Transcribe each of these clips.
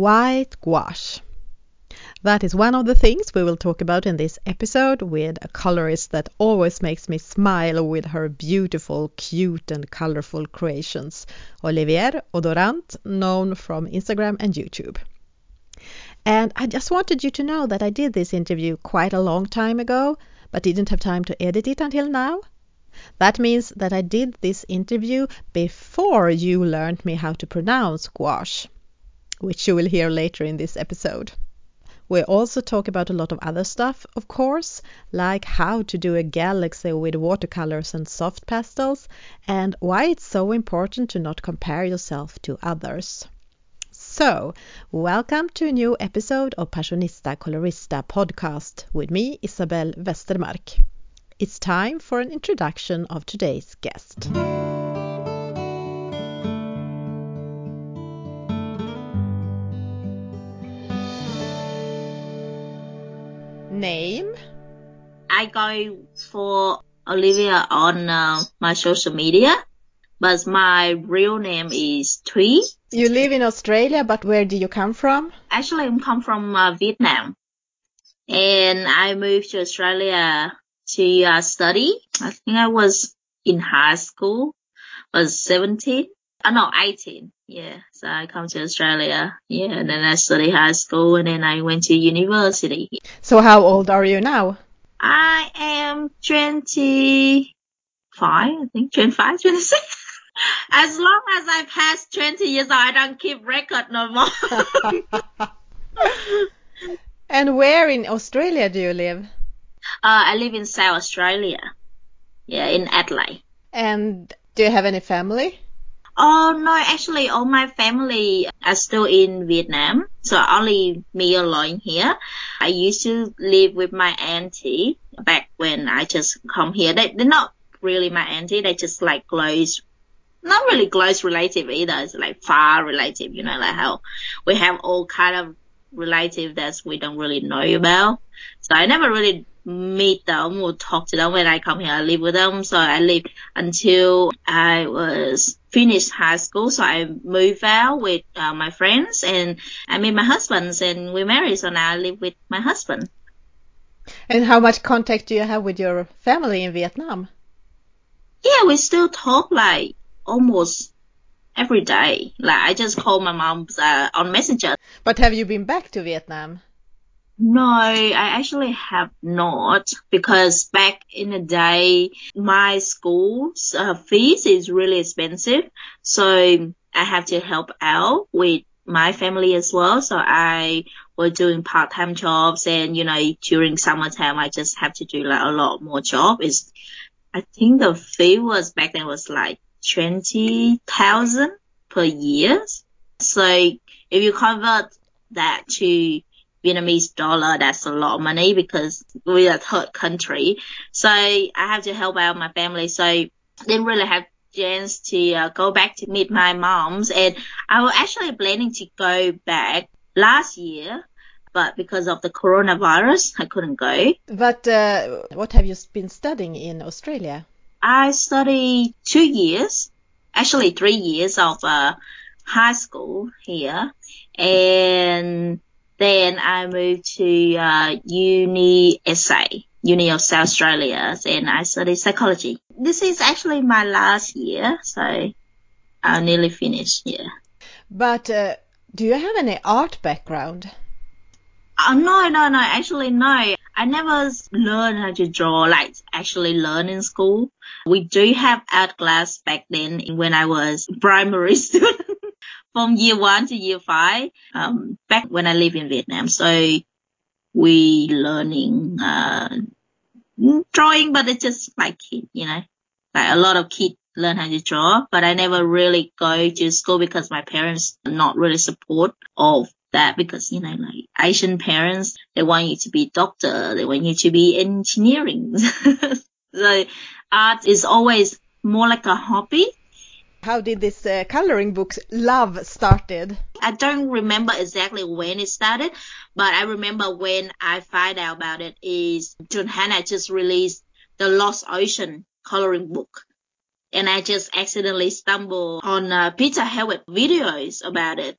White gouache. That is one of the things we will talk about in this episode with a colorist that always makes me smile with her beautiful, cute, and colorful creations, Olivier Odorant, known from Instagram and YouTube. And I just wanted you to know that I did this interview quite a long time ago, but didn't have time to edit it until now. That means that I did this interview before you learned me how to pronounce gouache which you will hear later in this episode. We also talk about a lot of other stuff, of course, like how to do a galaxy with watercolors and soft pastels, and why it's so important to not compare yourself to others. So, welcome to a new episode of Passionista Colorista podcast with me, Isabel Westermark. It's time for an introduction of today's guest. Name? I go for Olivia on uh, my social media, but my real name is Thúy. You live in Australia, but where do you come from? Actually, I come from uh, Vietnam, and I moved to Australia to uh, study. I think I was in high school, was 17. Oh, no, 18. Yeah. So I come to Australia. Yeah. And then I study high school and then I went to university. So how old are you now? I am 25, I think 25, 26. as long as I pass 20 years old, I don't keep record no more. and where in Australia do you live? Uh, I live in South Australia. Yeah, in Adelaide. And do you have any family? Oh no, actually all my family are still in Vietnam. So only me alone here. I used to live with my auntie back when I just come here. They, they're not really my auntie. They're just like close, not really close relative either. It's like far relative, you know, like how we have all kind of relative that we don't really know about. So I never really meet them or talk to them when I come here. I live with them. So I live until I was finished high school. So I moved out with uh, my friends and I met my husband and we married. So now I live with my husband. And how much contact do you have with your family in Vietnam? Yeah, we still talk like almost every day. Like I just call my mom uh, on Messenger. But have you been back to Vietnam? No, I actually have not because back in the day, my school's uh, fees is really expensive. So I have to help out with my family as well. So I was doing part-time jobs and, you know, during summertime, I just have to do like a lot more job. Is I think the fee was back then was like 20,000 per year. So if you convert that to Vietnamese dollar, that's a lot of money because we're a third country. So I have to help out my family. So I didn't really have chance to uh, go back to meet my moms. And I was actually planning to go back last year, but because of the coronavirus, I couldn't go. But uh, what have you been studying in Australia? I studied two years, actually three years of uh, high school here, and then I moved to uh, Uni SA, Uni of South Australia, and I studied psychology. This is actually my last year, so I nearly finished. Yeah. But uh, do you have any art background? Oh, no, no, no. Actually, no. I never learned how to draw, like actually learn in school. We do have art class back then when I was primary student from year one to year five, um, back when I live in Vietnam. So we learning, uh, drawing, but it's just like kid, you know, like a lot of kids learn how to draw, but I never really go to school because my parents not really support of that because, you know, like Asian parents, they want you to be doctor, they want you to be engineering. so art is always more like a hobby how did this uh, coloring book love started? I don't remember exactly when it started, but I remember when I find out about it is Johanna just released the Lost Ocean coloring book. And I just accidentally stumbled on uh, Peta Hewitt videos about it.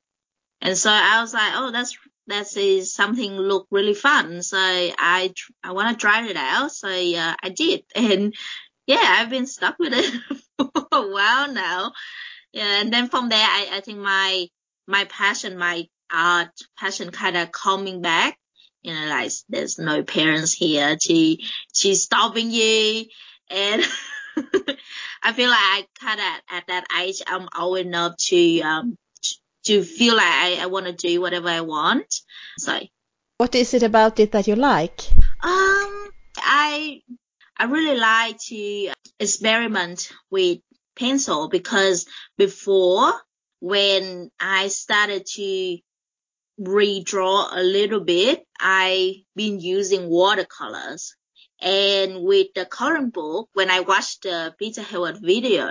And so I was like, oh, that's that is something look really fun. So I I want to try it out. So uh, I did, and yeah, I've been stuck with it while now. Yeah, and then from there, I I think my my passion, my art passion, kind of coming back. You know, like there's no parents here to to stopping you, and I feel like I kind of at that age, I'm old enough to um to feel like I, I want to do whatever I want. So, what is it about it that you like? Um, I I really like to experiment with pencil because before when I started to redraw a little bit, I been using watercolors. And with the coloring book, when I watched the Peta Hewitt video,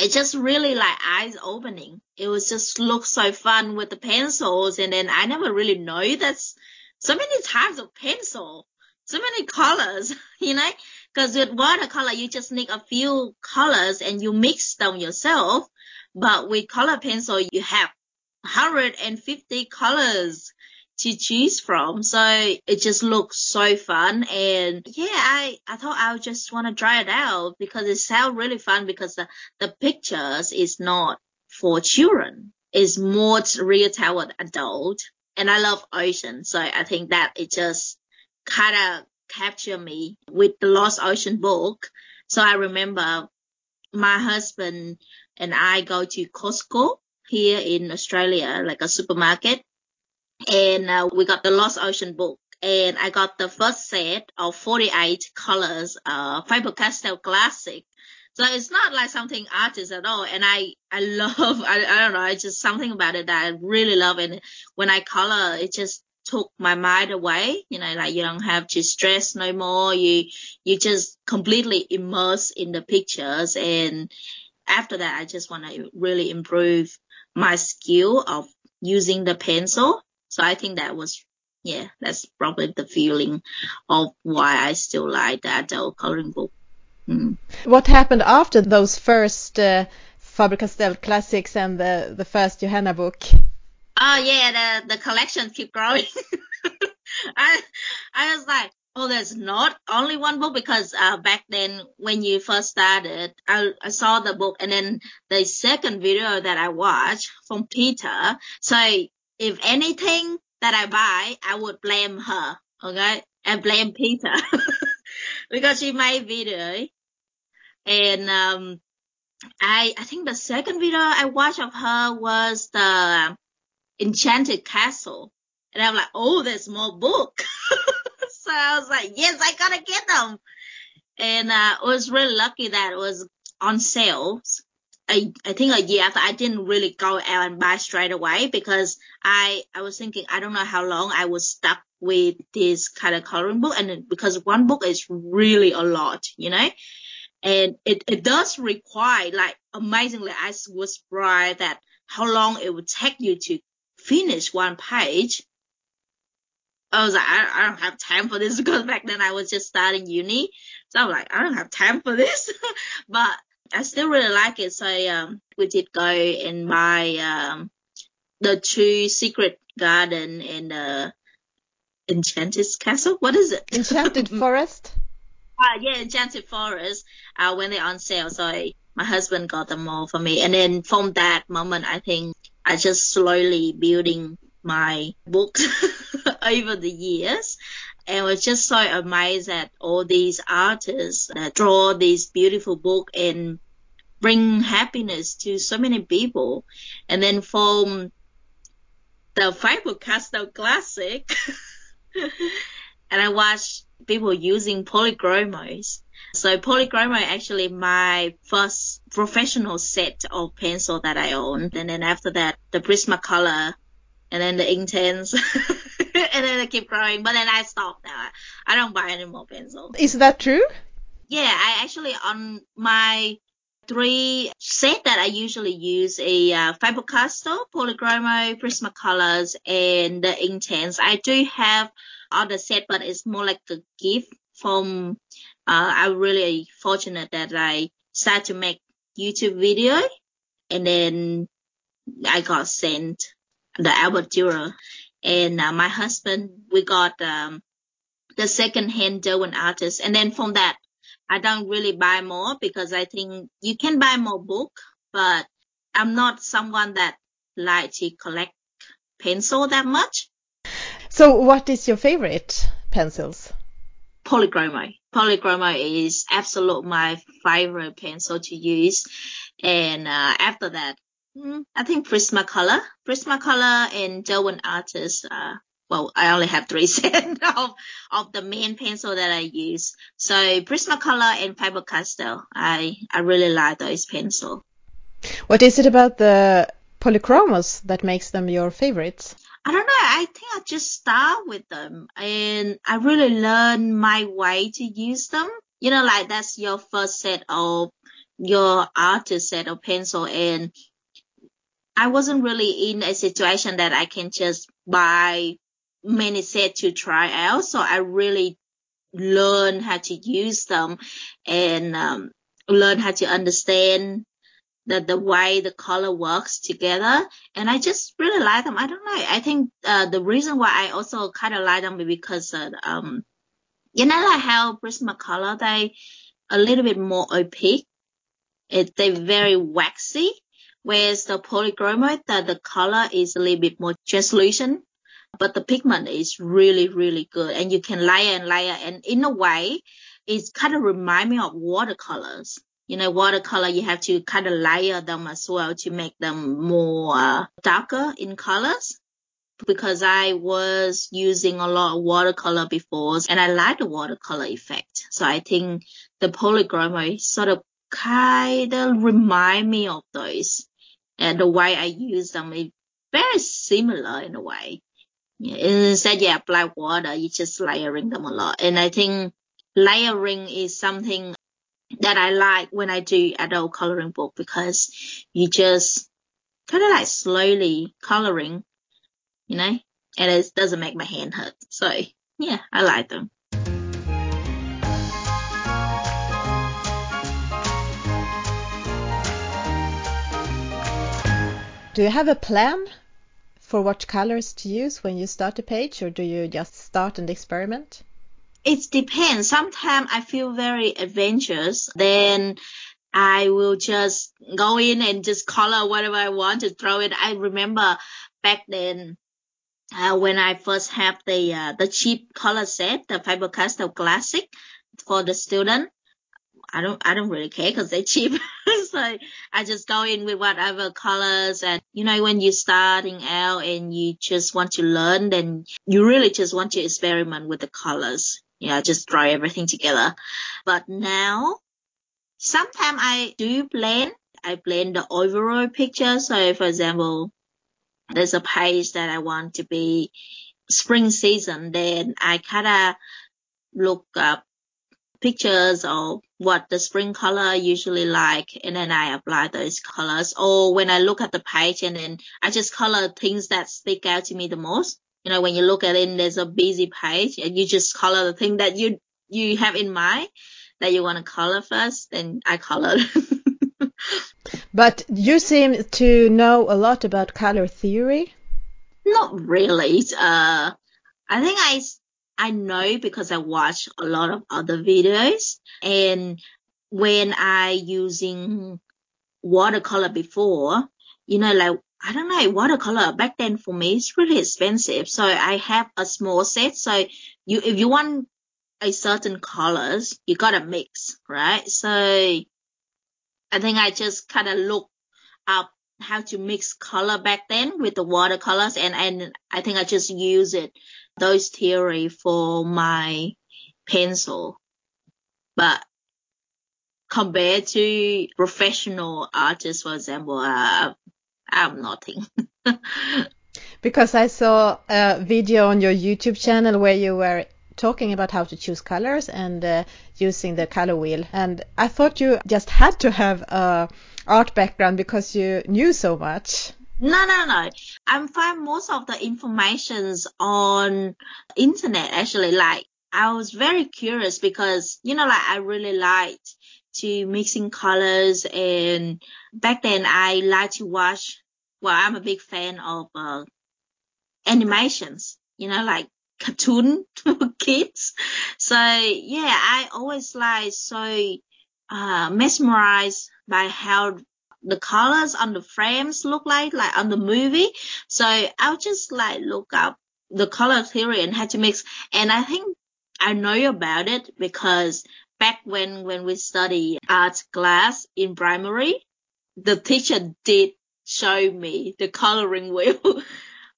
it just really like eyes opening. It was just look so fun with the pencils. And then I never really know that's so many types of pencil, so many colors, you know, cause with watercolor, you just need a few colors and you mix them yourself. But with color pencil, you have 150 colors to choose from. So it just looks so fun. And yeah, I, I thought I would just want to try it out because it sounds really fun because the, the pictures is not for children. It's more real toward adult. And I love ocean. So I think that it just kind of captured me with the Lost Ocean book. So I remember my husband and I go to Costco here in Australia, like a supermarket and uh, we got the Lost Ocean book. And I got the first set of 48 colors, uh, Faber-Castell Classic. So it's not like something artist at all. And I, I love, I, I don't know, it's just something about it that I really love. And when I color, it just took my mind away. You know, like you don't have to stress no more. You, you just completely immerse in the pictures. And after that, I just want to really improve my skill of using the pencil so I think that was, yeah, that's probably the feeling of why I still like the adult coloring book. Mm. What happened after those first uh, Faber-Castell classics and the, the first Johanna book? Oh yeah, the, the collection keep growing. I, I was like, oh, there's not only one book because uh, back then when you first started, I, I saw the book and then the second video that I watched from Peta. So if anything that I buy, I would blame her. Okay. And blame Peta because she made video. And, um, I, I think the second video I watched of her was the Enchanted Castle. And I'm like, oh, there's more book. so I was like, yes, I gotta get them. And, uh, I was really lucky that it was on sale. I, I think a year after I didn't really go out and buy straight away because I, I was thinking, I don't know how long I was stuck with this kind of coloring book. And because one book is really a lot, you know, and it, it does require like amazingly, I was surprised that how long it would take you to finish one page. I was like, I, I don't have time for this because back then I was just starting uni. So I'm like, I don't have time for this, but I still really like it. So um, we did go and buy um, the two Secret Garden and uh, Enchanted Castle. What is it? Enchanted Forest. Uh, yeah, Enchanted Forest. Uh, when they're on sale, so I, my husband got them all for me. And then from that moment, I think I just slowly building my books over the years and was just so amazed at all these artists that draw these beautiful book and bring happiness to so many people. And then from the Faber-Castell Classic, and I watched people using polychromos. So polychromo actually my first professional set of pencil that I owned. And then after that, the Prismacolor and then the Inktense. and then I keep growing, but then I stopped now. I don't buy any more pencil. Is that true? Yeah, I actually on my three set that I usually use a uh, Faber-Castell, Polychromo, Prismacolors, and the Inktense. I do have other set, but it's more like a gift from. Uh, I'm really fortunate that I started to make YouTube video, and then I got sent the Albert Dürer. And uh, my husband, we got um, the second hand Derwent artist. And then from that, I don't really buy more because I think you can buy more book, but I'm not someone that like to collect pencil that much. So what is your favorite pencils? Polychromo. Polychromo is absolute my favorite pencil to use. And uh, after that, hmm, I think Prismacolor. Prismacolor and Derwent Artist. Uh, well, I only have three sets of, of the main pencil that I use. So Prismacolor and Faber-Castell. I, I really like those pencils. What is it about the polychromos that makes them your favorites? I don't know. I think I just start with them and I really learn my way to use them. You know, like that's your first set of your artist set of pencil and I wasn't really in a situation that I can just buy many sets to try out. So I really learn how to use them and um, learn how to understand the the way the color works together. And i just really like them. I don't know. I think uh, the reason why i also kind of like them because uh, um you know like how prismacolor they a little bit more opaque? It they very waxy whereas the polychromo the, the color is a little bit more translucent but the pigment is really really good. And you can layer and layer and in a way it's kind of remind me of watercolors you know, watercolor, you have to kind of layer them as well to make them more uh, darker in colors. Because I was using a lot of watercolor before and I like the watercolor effect. So I think the polychromo sort of kind of remind me of those. And the way I use them is very similar in a way. Instead you apply water, you're just layering them a lot. And I think layering is something that I like when I do adult coloring book because you just kind of like slowly coloring, you know, and it doesn't make my hand hurt. So yeah, I like them. Do you have a plan for what colors to use when you start a page or do you just start and experiment? It depends. Sometimes I feel very adventurous. Then I will just go in and just color whatever I want to throw it. I remember back then uh, when I first have the uh, the cheap color set, the Faber-Castell Classic for the student. I don't I don't really care because they're cheap. so I just go in with whatever colors and you know when you're starting out and you just want to learn then you really just want to experiment with the colors you know, just throw everything together. But now, sometimes I do blend. I blend the overall picture. So for example, there's a page that I want to be spring season, then I kind of look up pictures of what the spring color usually like and then I apply those colors or when I look at the page and then I just color things that stick out to me the most you know, when you look at it, there's a busy page and you just color the thing that you, you have in mind that you want to color first, then I color. but you seem to know a lot about color theory. Not really. Uh, I think I, I know because I watch a lot of other videos and when I using watercolor before, you know, like I don't know, watercolor back then for me it's really expensive. So I have a small set. So you, if you want a certain colors, you gotta mix, right? So I think I just kind of look up how to mix color back then with the watercolors and, and I think I just use it, those theory for my pencil. But compared to professional artists, for example, uh, I'm nothing. because I saw a video on your YouTube channel where you were talking about how to choose colors and uh, using the color wheel and I thought you just had to have a art background because you knew so much. No, no, no. I find most of the informations on internet actually. Like I was very curious because you know, like I really liked to mixing colors and back then I liked to watch well, I'm a big fan of uh, animations, you know, like cartoon for kids. So yeah, I always like so uh, mesmerized by how the colors on the frames look like, like on the movie. So I'll just like look up the color theory and how to mix. And I think I know about it because back when, when we study art class in primary, the teacher did show me the coloring wheel.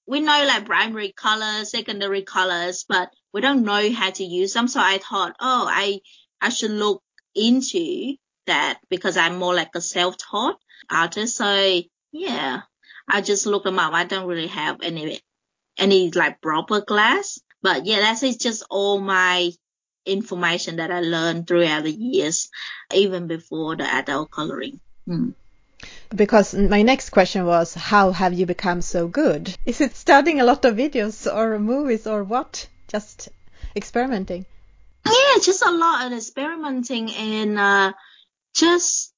we know like primary colors, secondary colors, but we don't know how to use them. So I thought, oh, I, I should look into that because I'm more like a self-taught artist. So yeah, I just look them up. I don't really have any, any like proper class, but yeah, that's it's just all my information that I learned throughout the years, even before the adult coloring. Hmm. Because my next question was, how have you become so good? Is it studying a lot of videos or movies or what? Just experimenting? Yeah, just a lot of experimenting and uh, just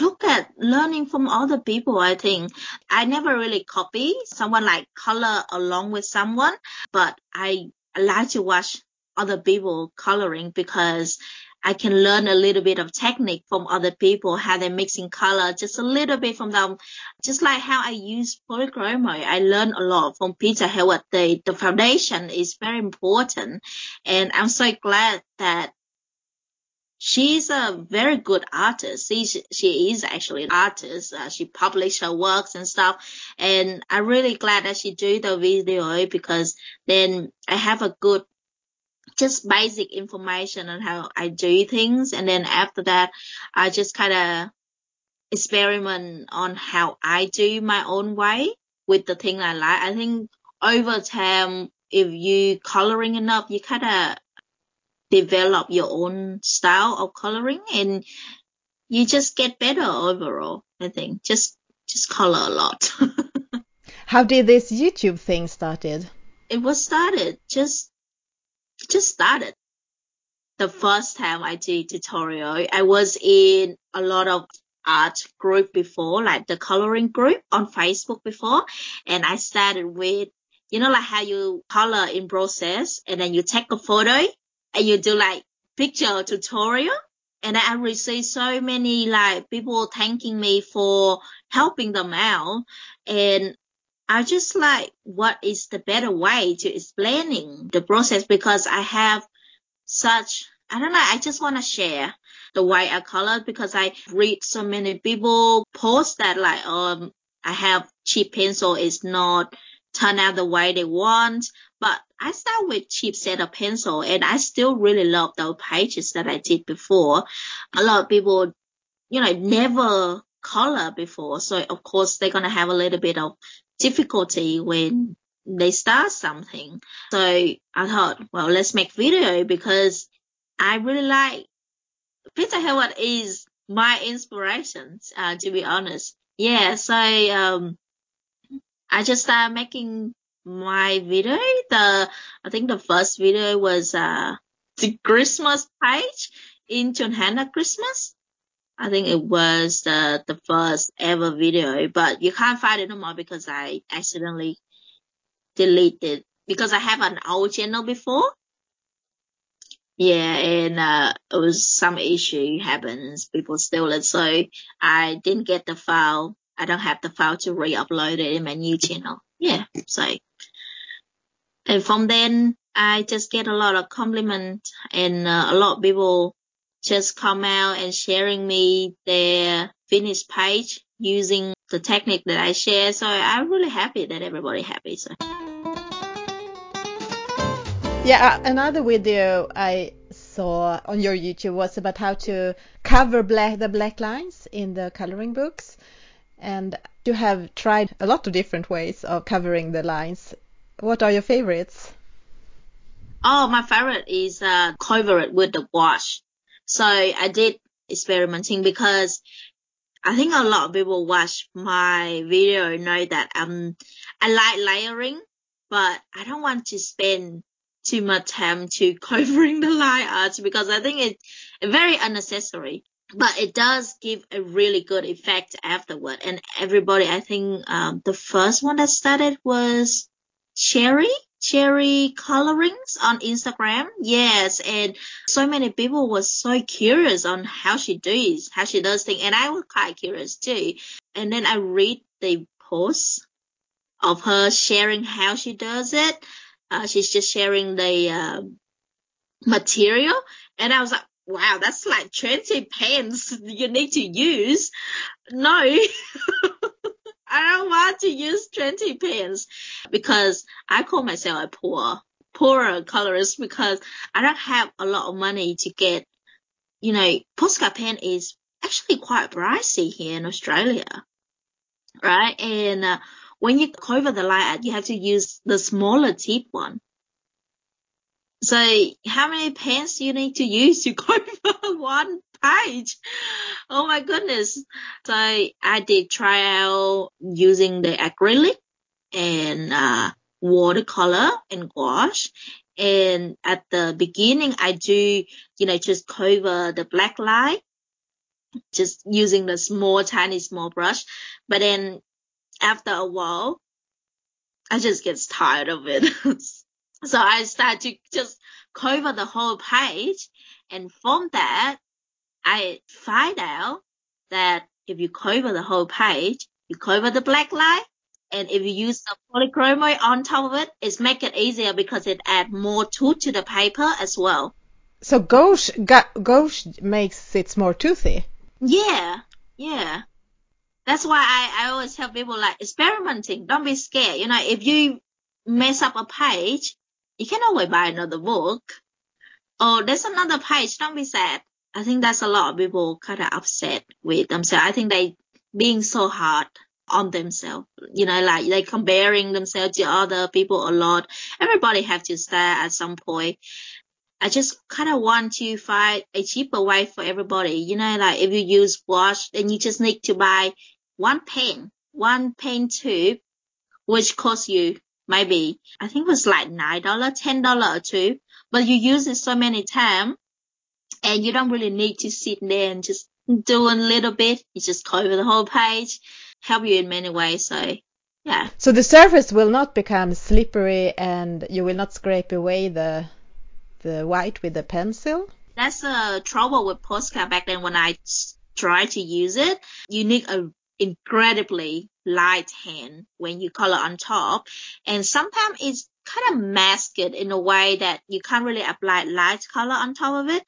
look at learning from other people. I think I never really copy someone like color along with someone, but I like to watch other people coloring because I can learn a little bit of technique from other people, how they're mixing color, just a little bit from them. Just like how I use polychromo, I learn a lot from Peta Hewitt. The, the foundation is very important. And I'm so glad that she's a very good artist. She, she is actually an artist. Uh, she published her works and stuff. And I'm really glad that she do the video because then I have a good just basic information on how I do things. And then after that, I just kind of experiment on how I do my own way with the thing I like. I think over time, if you coloring enough, you kind of develop your own style of coloring and you just get better overall. I think just, just color a lot. how did this YouTube thing started? It was started just just started. The first time I did tutorial, I was in a lot of art group before, like the coloring group on Facebook before. And I started with, you know, like how you color in process and then you take a photo and you do like picture tutorial. And I received so many like people thanking me for helping them out. And I just like what is the better way to explaining the process because I have such I don't know, I just want to share the way I color because I read so many people post that like um I have cheap pencil is not turn out the way they want. But I start with cheap set of pencil and I still really love those pages that I did before. A lot of people, you know, never color before. So of course they're going to have a little bit of difficulty when they start something. So I thought, well, let's make video because I really like Peta Hewitt is my inspiration, uh, to be honest. Yeah, so um, I just started making my video. The I think the first video was uh the Christmas page in Johanna Christmas. I think it was the the first ever video, but you can't find it anymore because I accidentally deleted because I have an old channel before. Yeah, and uh, it was some issue happens, people steal it, so I didn't get the file. I don't have the file to re-upload it in my new channel. Yeah, so and from then I just get a lot of compliment and uh, a lot of people just come out and sharing me their finished page using the technique that I share. So I'm really happy that everybody happy. So. Yeah, uh, another video I saw on your YouTube was about how to cover black the black lines in the coloring books, and you have tried a lot of different ways of covering the lines. What are your favorites? Oh, my favorite is uh, cover it with the wash. So I did experimenting because I think a lot of people watch my video know that um I like layering, but I don't want to spend too much time to covering the line because I think it's very unnecessary. But it does give a really good effect afterward. And everybody, I think um, the first one that started was cherry cherry colorings on Instagram. Yes, and so many people were so curious on how she does, how she does things, and I was quite curious too. And then I read the post of her sharing how she does it. Uh, she's just sharing the uh, material, and I was like, wow, that's like 20 pens you need to use. No. I don't want to use 20 pens because I call myself a poor, poorer colorist because I don't have a lot of money to get, you know, Posca pen is actually quite pricey here in Australia, right? And uh, when you cover the light, you have to use the smaller tip one. So how many pens do you need to use to cover one page? Oh my goodness. So I did try out using the acrylic and uh, watercolor and gouache. And at the beginning, I do, you know, just cover the black line, just using the small, tiny, small brush. But then after a while, I just get tired of it. so I start to just cover the whole page. And from that, I find out that if you cover the whole page, you cover the black line, and if you use the polychromate on top of it, it's make it easier because it add more tooth to the paper as well. So gouache, gouache makes it more toothy. Yeah, yeah. That's why I, I always tell people like experimenting. Don't be scared. You know, if you mess up a page, you can always buy another book. Oh, there's another page. Don't be sad. I think that's a lot of people kind of upset with themselves. I think they being so hard on themselves. You know, like they comparing themselves to other people a lot. Everybody have to start at some point. I just kind of want to find a cheaper way for everybody. You know, like if you use wash, then you just need to buy one pen, one pen tube, which costs you maybe, I think it was like $9, $10 a tube, but you use it so many times and you don't really need to sit there and just do a little bit. You just cover the whole page, help you in many ways. So yeah. So the surface will not become slippery and you will not scrape away the the white with the pencil. That's the trouble with Posca back then when I tried to use it. You need a incredibly light hand when you color on top and sometimes it's kind of masked in a way that you can't really apply light color on top of it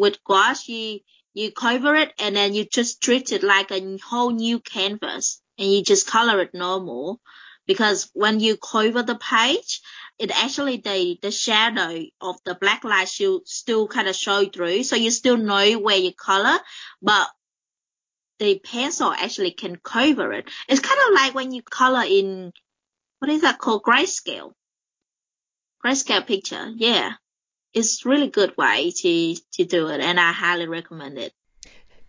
with gouache, you, you cover it and then you just treat it like a whole new canvas and you just color it normal. Because when you cover the page, it actually the the shadow of the black light should still kind of show through, so you still know where you color, but the pencil actually can cover it. It's kind of like when you color in what is that called grayscale, grayscale picture. Yeah, it's really good way to to do it, and I highly recommend it.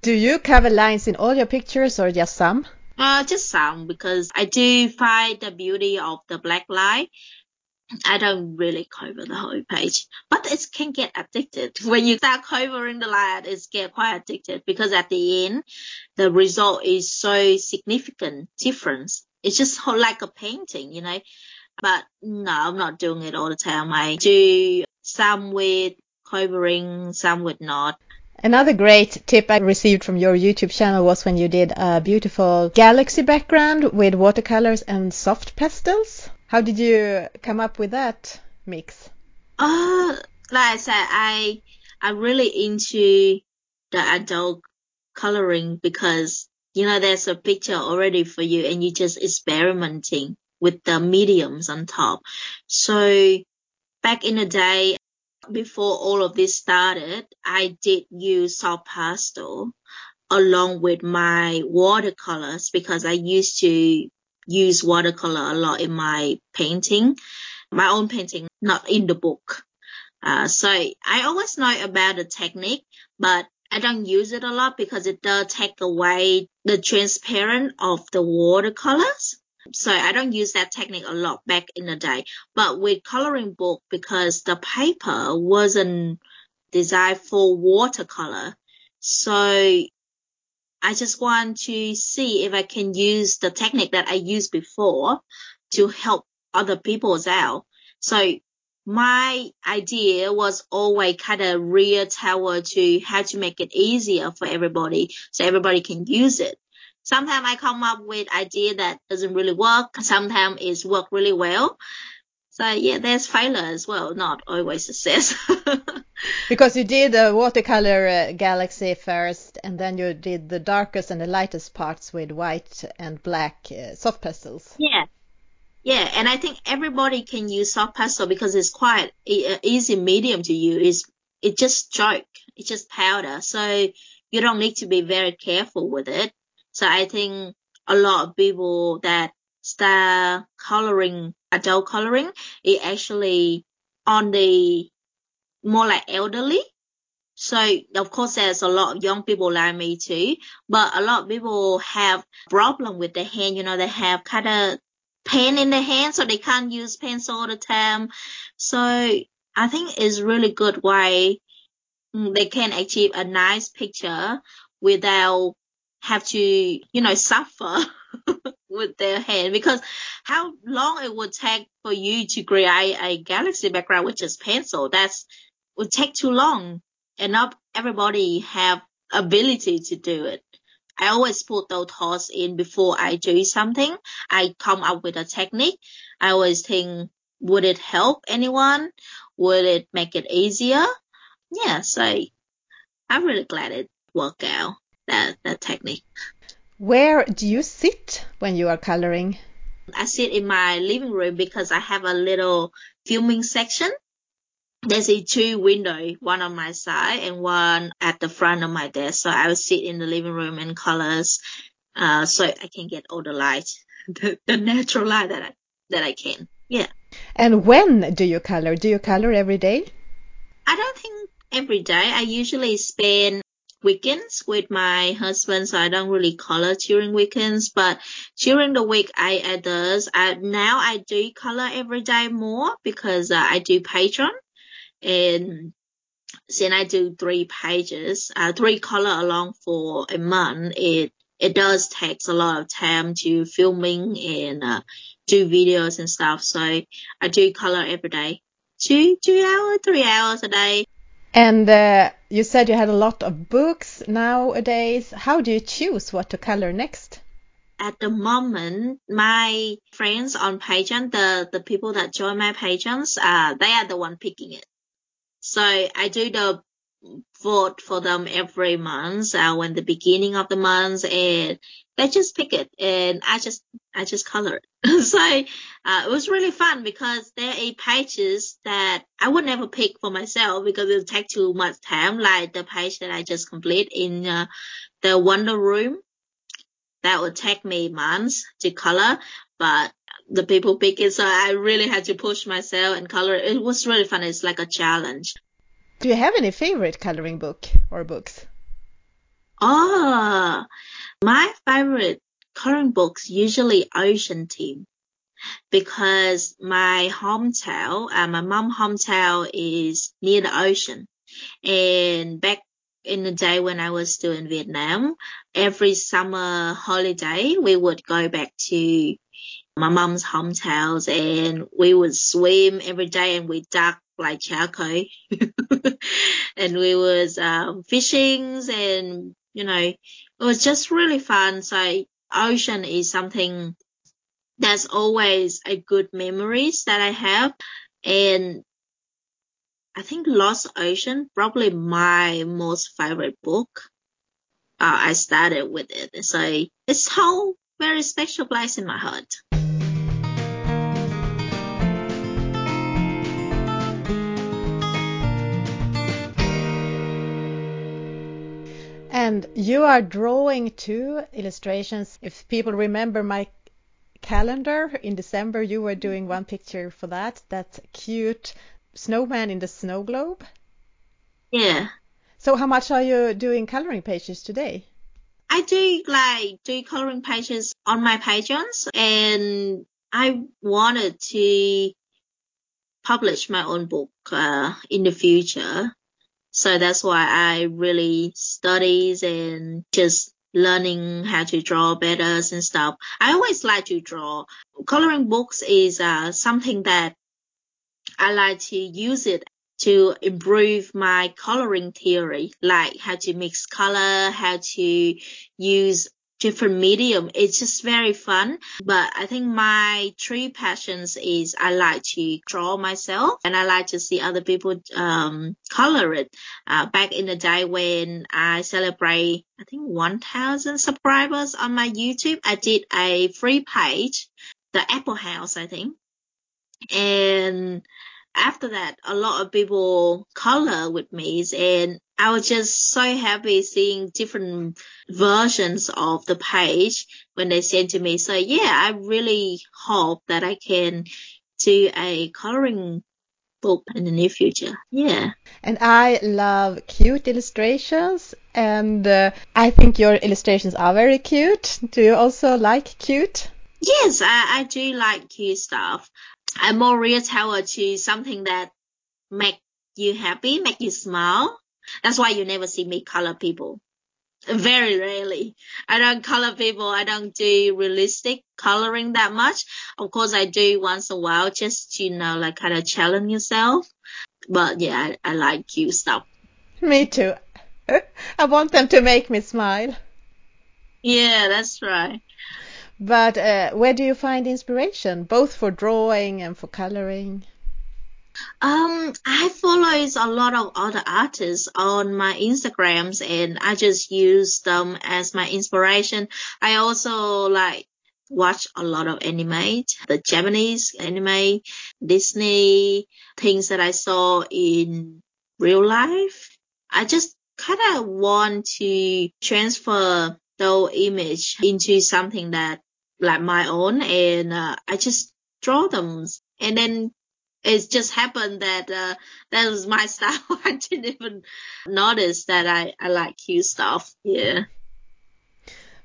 Do you cover lines in all your pictures or just some? Uh, just some because I do find the beauty of the black line. I don't really cover the whole page, but it can get addicted. When you start covering the line, it's get quite addicted because at the end, the result is so significant difference. It's just like a painting, you know. But no, I'm not doing it all the time. I do some with covering, some with not. Another great tip I received from your YouTube channel was when you did a beautiful galaxy background with watercolors and soft pastels. How did you come up with that mix? Uh, like I said, I I'm really into the adult coloring because you know there's a picture already for you and you're just experimenting with the mediums on top. So back in the day, before all of this started, I did use soft pastel along with my watercolors because I used to use watercolor a lot in my painting, my own painting, not in the book. Uh, so I always know about the technique, but I don't use it a lot because it does take away the transparent of the watercolors. So I don't use that technique a lot back in the day. But with coloring book, because the paper wasn't designed for watercolor, so I just want to see if I can use the technique that I used before to help other people's out. So my idea was always kind of real tower to how to make it easier for everybody so everybody can use it. Sometimes I come up with idea that doesn't really work. Sometimes it's work really well. So yeah, there's failure as well, not always success. because you did a watercolor uh, galaxy first, and then you did the darkest and the lightest parts with white and black uh, soft pastels. Yeah, yeah, and I think everybody can use soft pastel because it's quite e- easy medium to use. It's it just chalk, it's just powder, so you don't need to be very careful with it. So I think a lot of people that start coloring adult coloring is actually on the more like elderly. So of course there's a lot of young people like me too, but a lot of people have problem with the hand. You know, they have kind of pain in the hand, so they can't use pencil all the time. So I think it's really good way mm, they can achieve a nice picture without have to, you know, suffer with their hand because how long it would take for you to create a galaxy background with just pencil, that's would take too long and not everybody have ability to do it. I always put those thoughts in before I do something. I come up with a technique. I always think, would it help anyone? Would it make it easier? Yeah, so I'm really glad it worked out, that, that technique. Where do you sit when you are coloring? I sit in my living room because I have a little filming section there's a two window, one on my side and one at the front of my desk. So I will sit in the living room and colors, uh, so I can get all the light, the, the natural light that I, that I can. Yeah. And when do you color? Do you color every day? I don't think every day. I usually spend weekends with my husband, so I don't really color during weekends. But during the week, I, does. I, now I do color every day more because uh, I do Patreon and then I do three pages, uh, three color along for a month, it it does takes a lot of time to filming and uh, do videos and stuff. So I do color every day, two two hours, three hours a day. And uh, you said you had a lot of books nowadays. How do you choose what to color next? At the moment, my friends on Patreon, the the people that join my Patreons, uh, they are the one picking it. So I do the vote for them every month, uh, when the beginning of the month and they just pick it and I just, I just color it. so, uh, it was really fun because there are pages that I would never pick for myself because it would take too much time, like the page that I just complete in, uh, the Wonder Room. That would take me months to color, but the people pick it. So I really had to push myself and color. It was really fun. It's like a challenge. Do you have any favorite coloring book or books? Oh, my favorite coloring books usually Ocean Team because my hometown, uh, my mom hometown is near the ocean. And back in the day when I was still in Vietnam, every summer holiday, we would go back to my mom's hometowns and we would swim every day and we dug like charcoal and we was um, fishing and you know it was just really fun. So ocean is something that's always a good memories that i have. And i think lost ocean probably my most favorite book uh, i started with it. So it's whole very special place in my heart And you are drawing two illustrations. If people remember my calendar in December, you were doing one picture for that. That cute snowman in the snow globe. Yeah. So how much are you doing coloring pages today? I do like do coloring pages on my pages and I wanted to publish my own book uh, in the future. So that's why I really studies and just learning how to draw better and stuff. I always like to draw. Coloring books is uh, something that I like to use it to improve my coloring theory, like how to mix color, how to use different medium. It's just very fun. But I think my three passions is I like to draw myself and I like to see other people um, color it. Uh, back in the day when I celebrate, I think 1000 subscribers on my YouTube, I did a free page, the Apple House, I think. And after that, a lot of people color with me and I was just so happy seeing different versions of the page when they sent to me. So yeah, I really hope that I can do a coloring book in the near future. Yeah. And I love cute illustrations, and uh, I think your illustrations are very cute. Do you also like cute? Yes, I, I do like cute stuff. I'm more real tower to something that make you happy, make you smile. That's why you never see me color people. Very rarely. I don't color people. I don't do realistic coloring that much. Of course, I do once in a while just to, you know, like kind of challenge yourself. But yeah, I, I like cute stuff. Me too. I want them to make me smile. Yeah, that's right. But uh, where do you find inspiration, both for drawing and for coloring? Um, I follow a lot of other artists on my Instagrams and I just use them as my inspiration. I also like watch a lot of anime, the Japanese anime, Disney, things that I saw in real life. I just kind of want to transfer those image into something that like my own and uh, I just draw them and then it just happened that uh, that was my style. I didn't even notice that I, I like cute stuff. Yeah.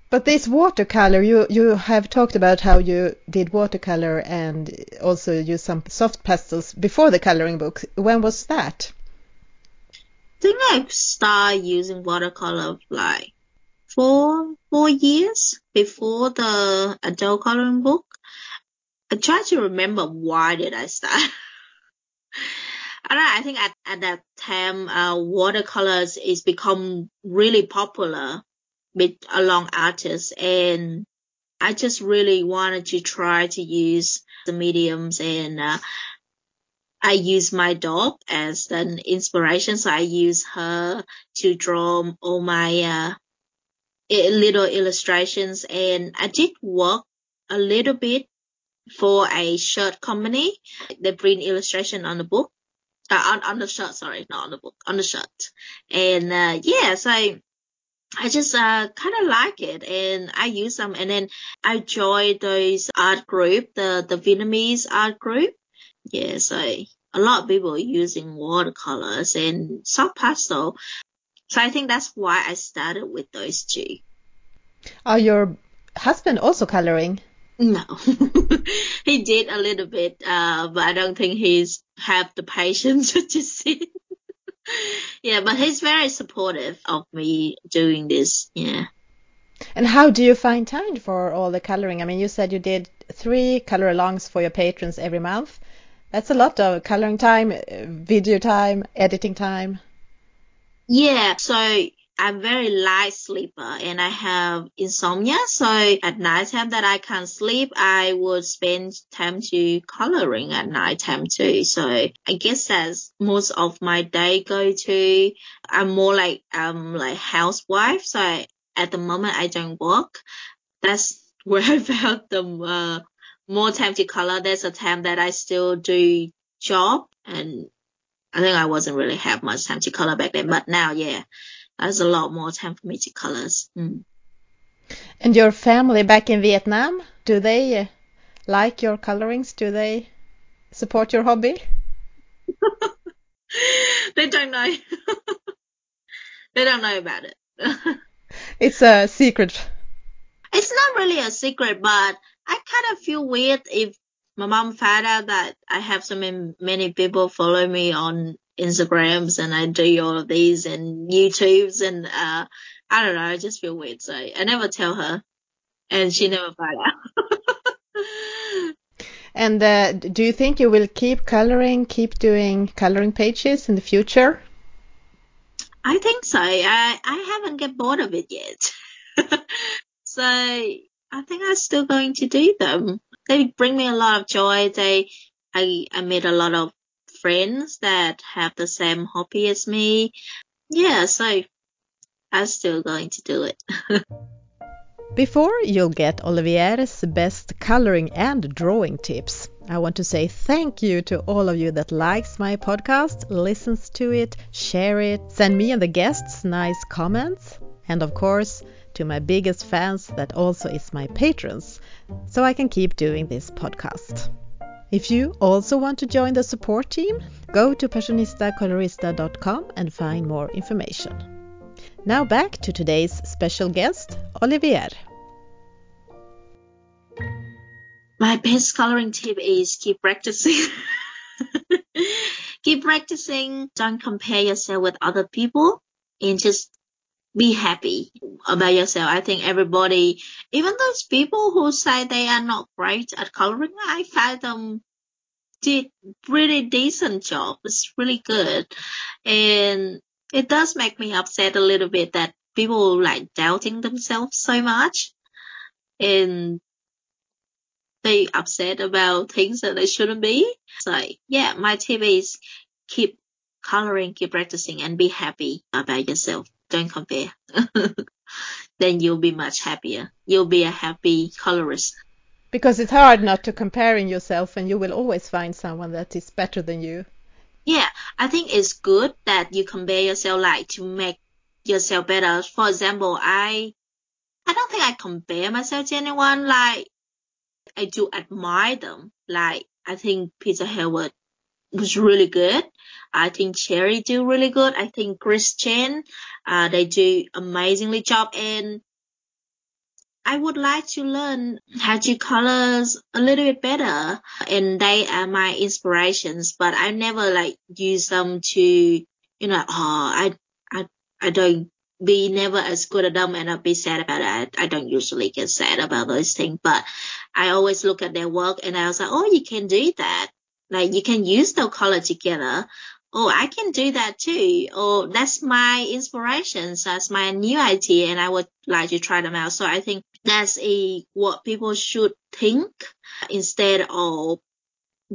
But this watercolor, you you have talked about how you did watercolor and also used some soft pastels before the coloring book. When was that? I think I started using watercolor like four four years before the adult coloring book. I try to remember why did I start. I don't know, I think at, at that time, uh, watercolors is become really popular with along artists and I just really wanted to try to use the mediums and, uh, I use my dog as an inspiration. So I use her to draw all my, uh, little illustrations and I did work a little bit for a shirt company. They bring illustration on the book, uh, on, on the shirt, sorry, not on the book, on the shirt. And, uh, yeah, so I just, uh, kind of like it and I use them and then I joined those art group, the, the Vietnamese art group. Yeah, so a lot of people using watercolors and soft pastel. So I think that's why I started with those two. Are your husband also coloring? No, he did a little bit, uh, but I don't think he's have the patience to see. yeah, but he's very supportive of me doing this. Yeah. And how do you find time for all the coloring? I mean, you said you did three color alongs for your patrons every month. That's a lot of coloring time, video time, editing time. Yeah, so I'm very light sleeper and I have insomnia. So at night time that I can't sleep, I would spend time to coloring at night time too. So I guess that's most of my day go to. I'm more like, um, like housewife. So I, at the moment I don't work. That's where I found the, uh, more time to color. There's a time that I still do job and I think I wasn't really have much time to color back then, but now, yeah, there's a lot more time for me to colors. Mm. And your family back in Vietnam, do they uh, like your colorings? Do they support your hobby? they don't know. they don't know about it. it's a secret. It's not really a secret, but I kind of feel weird if my mom found out that I have so many, many people follow me on Instagrams and I do all of these and YouTubes and uh I don't know, I just feel weird. So I never tell her and she never found out. and uh, do you think you will keep coloring, keep doing coloring pages in the future? I think so. I, I haven't get bored of it yet. so I think I'm still going to do them. They bring me a lot of joy. They, I, I met a lot of friends that have the same hobby as me. Yeah, so I'm still going to do it. Before you'll get Olivier's best coloring and drawing tips, I want to say thank you to all of you that likes my podcast, listens to it, share it, send me and the guests nice comments, and of course to my biggest fans that also is my patrons, so I can keep doing this podcast. If you also want to join the support team, go to passionistacolorista.com and find more information. Now back to today's special guest, Olivier. My best coloring tip is keep practicing. keep practicing. Don't compare yourself with other people and just be happy about yourself. I think everybody, even those people who say they are not great at coloring, I find them did pretty decent job. It's really good. And it does make me upset a little bit that people like doubting themselves so much. And they upset about things that they shouldn't be. So yeah, my tip is keep coloring, keep practicing and be happy about yourself. Don't compare. then you'll be much happier. You'll be a happy colorist. Because it's hard not to comparing yourself and you will always find someone that is better than you. Yeah, I think it's good that you compare yourself like to make yourself better. For example, I I don't think I compare myself to anyone like I do admire them. Like I think Peta Hewitt was really good. I think Cherry do really good. I think Chris Chen, uh, they do amazingly job and I would like to learn how to colors a little bit better and they are my inspirations, but I never like use them to, you know, oh, I, I, I don't be never as good at them and I'll be sad about it. I, I don't usually get sad about those things, but I always look at their work and I was like, oh, you can do that. Like you can use the color together. Oh, I can do that too. Or that's my inspiration. So that's my new idea and I would like to try them out. So I think that's a, what people should think instead of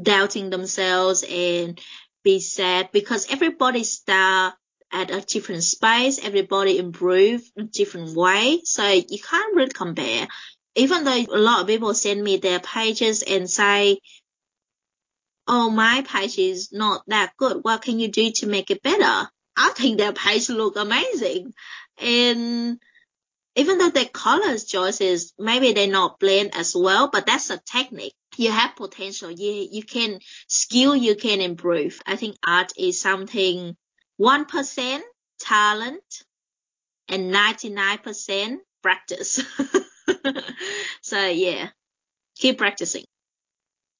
doubting themselves and be sad because everybody start at a different space. Everybody improve a different way. So you can't really compare. Even though a lot of people send me their pages and say, oh, my page is not that good. What can you do to make it better? I think their page look amazing. And even though their colors choices, maybe they're not blend as well, but that's a technique. You have potential. You, you can skill, you can improve. I think art is something 1% talent and 99% practice. so yeah, keep practicing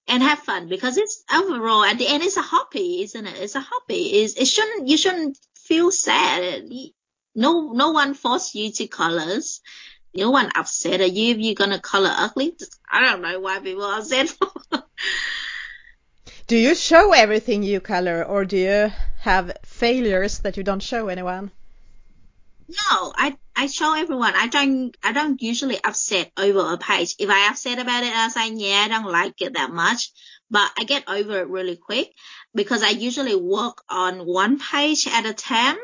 and have fun because it's overall at the end it's a hobby, isn't it? It's a hobby. It's, it shouldn't you shouldn't feel sad. No no one forced you to colors. No one upset at you if you're gonna color ugly. I don't know why people are upset. do you show everything you color or do you have failures that you don't show anyone? No, I I show everyone. I don't I don't usually upset over a page. If I upset about it, I say yeah, I don't like it that much. But I get over it really quick because I usually work on one page at a time.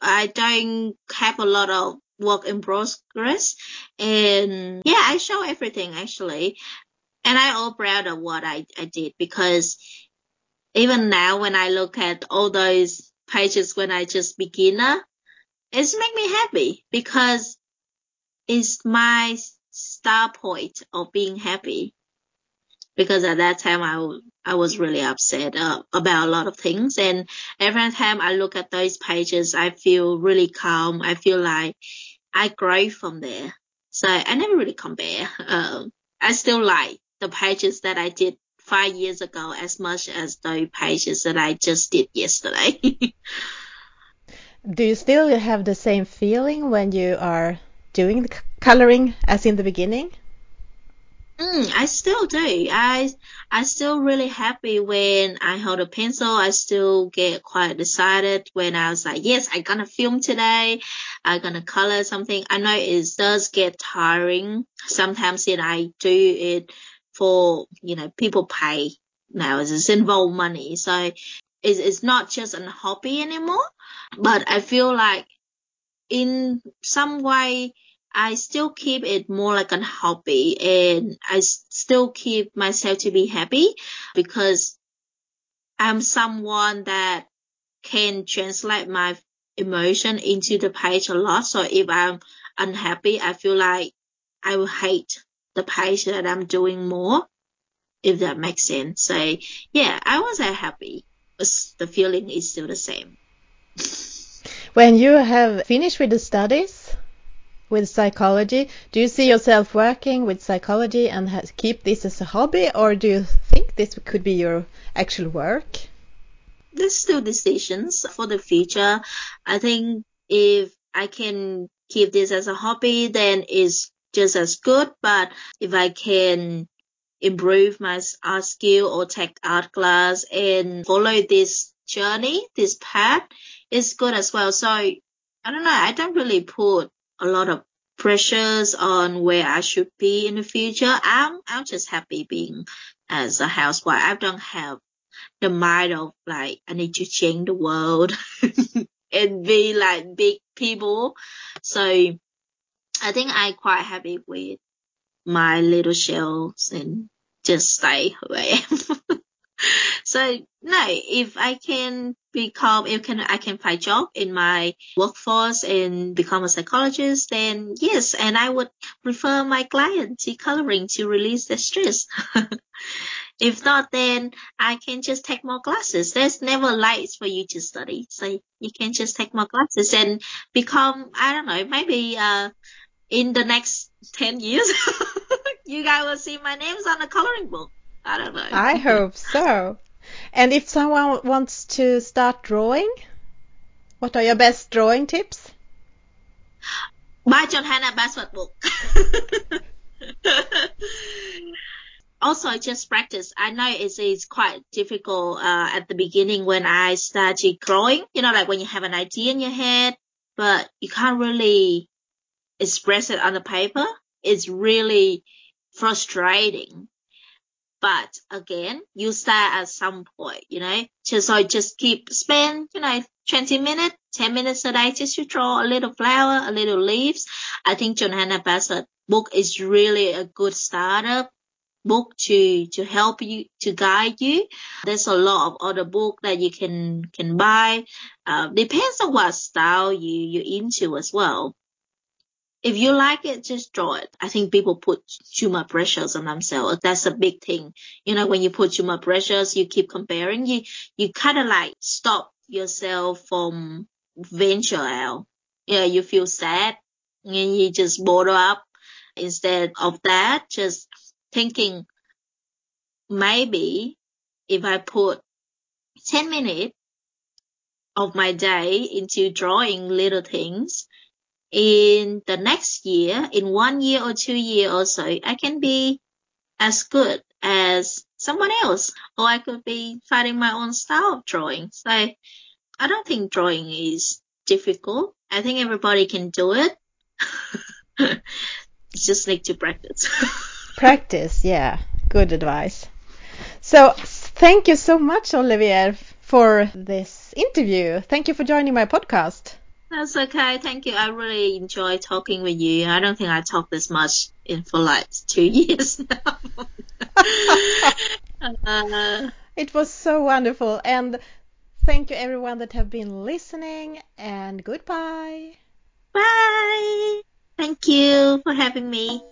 I don't have a lot of work in progress, and yeah, I show everything actually, and I all proud of what I I did because even now when I look at all those pages when I just beginner it's make me happy because it's my start point of being happy. Because at that time I, I was really upset uh, about a lot of things. And every time I look at those pages, I feel really calm. I feel like I grow from there. So I never really compare. Um, I still like the pages that I did five years ago as much as those pages that I just did yesterday. Do you still have the same feeling when you are doing the coloring as in the beginning? Mm, I still do. I I still really happy when I hold a pencil. I still get quite excited when I was like, yes, I'm gonna film today. I'm gonna color something. I know it does get tiring. Sometimes it I do it for you know people pay now. It's involved money, so it's it's not just a hobby anymore. But I feel like in some way I still keep it more like a hobby and I still keep myself to be happy because I'm someone that can translate my emotion into the page a lot. So if I'm unhappy, I feel like I will hate the page that I'm doing more, if that makes sense. So yeah, I was happy, the feeling is still the same. When you have finished with the studies, with psychology. Do you see yourself working with psychology and has, keep this as a hobby, or do you think this could be your actual work? There's still decisions for the future. I think if I can keep this as a hobby, then it's just as good. But if I can improve my art skill or take art class and follow this journey, this path, is good as well. So I don't know. I don't really put a lot of pressures on where I should be in the future. I'm I'm just happy being as a housewife. I don't have the mind of like I need to change the world and be like big people. So I think I'm quite happy with my little shells and just stay who I am. so no, if I can become, if can I can find job in my workforce and become a psychologist, then yes, and I would refer my client to coloring to release the stress. if not, then I can just take more classes. There's never lights for you to study, so you can just take more classes and become, I don't know, maybe uh in the next ten years, you guys will see my names on the coloring book. I don't know. I hope so. And if someone wants to start drawing, what are your best drawing tips? Buy Johanna Basford book. also, just practice. I know it's, it's quite difficult uh, at the beginning when I started drawing. You know, like when you have an idea in your head, but you can't really express it on the paper. It's really frustrating but again, you start at some point, you know, just so just keep spend, you know, 20 minutes, 10 minutes a day just to draw a little flower, a little leaves. I think Johanna book is really a good starter book to to help you to guide you there's a lot of other book that you can can buy uh, depends on what style you you're into as well if you like it, just draw it. I think people put too much pressures on themselves. That's a big thing. You know, when you put too much pressures, you keep comparing, you, you kind of like stop yourself from venture out. Yeah, you feel sad and you just bottle up instead of that, just thinking maybe if I put 10 minutes of my day into drawing little things, in the next year, in one year or two year or so, I can be as good as someone else, or I could be finding my own style of drawing. So I don't think drawing is difficult. I think everybody can do it. It's just need to practice. practice, yeah. Good advice. So thank you so much, Olivier, for this interview. Thank you for joining my podcast. That's okay. Thank you. I really enjoy talking with you. I don't think I talk this much in for like two years now. uh, it was so wonderful. And thank you everyone that have been listening and goodbye. Bye. Thank you for having me.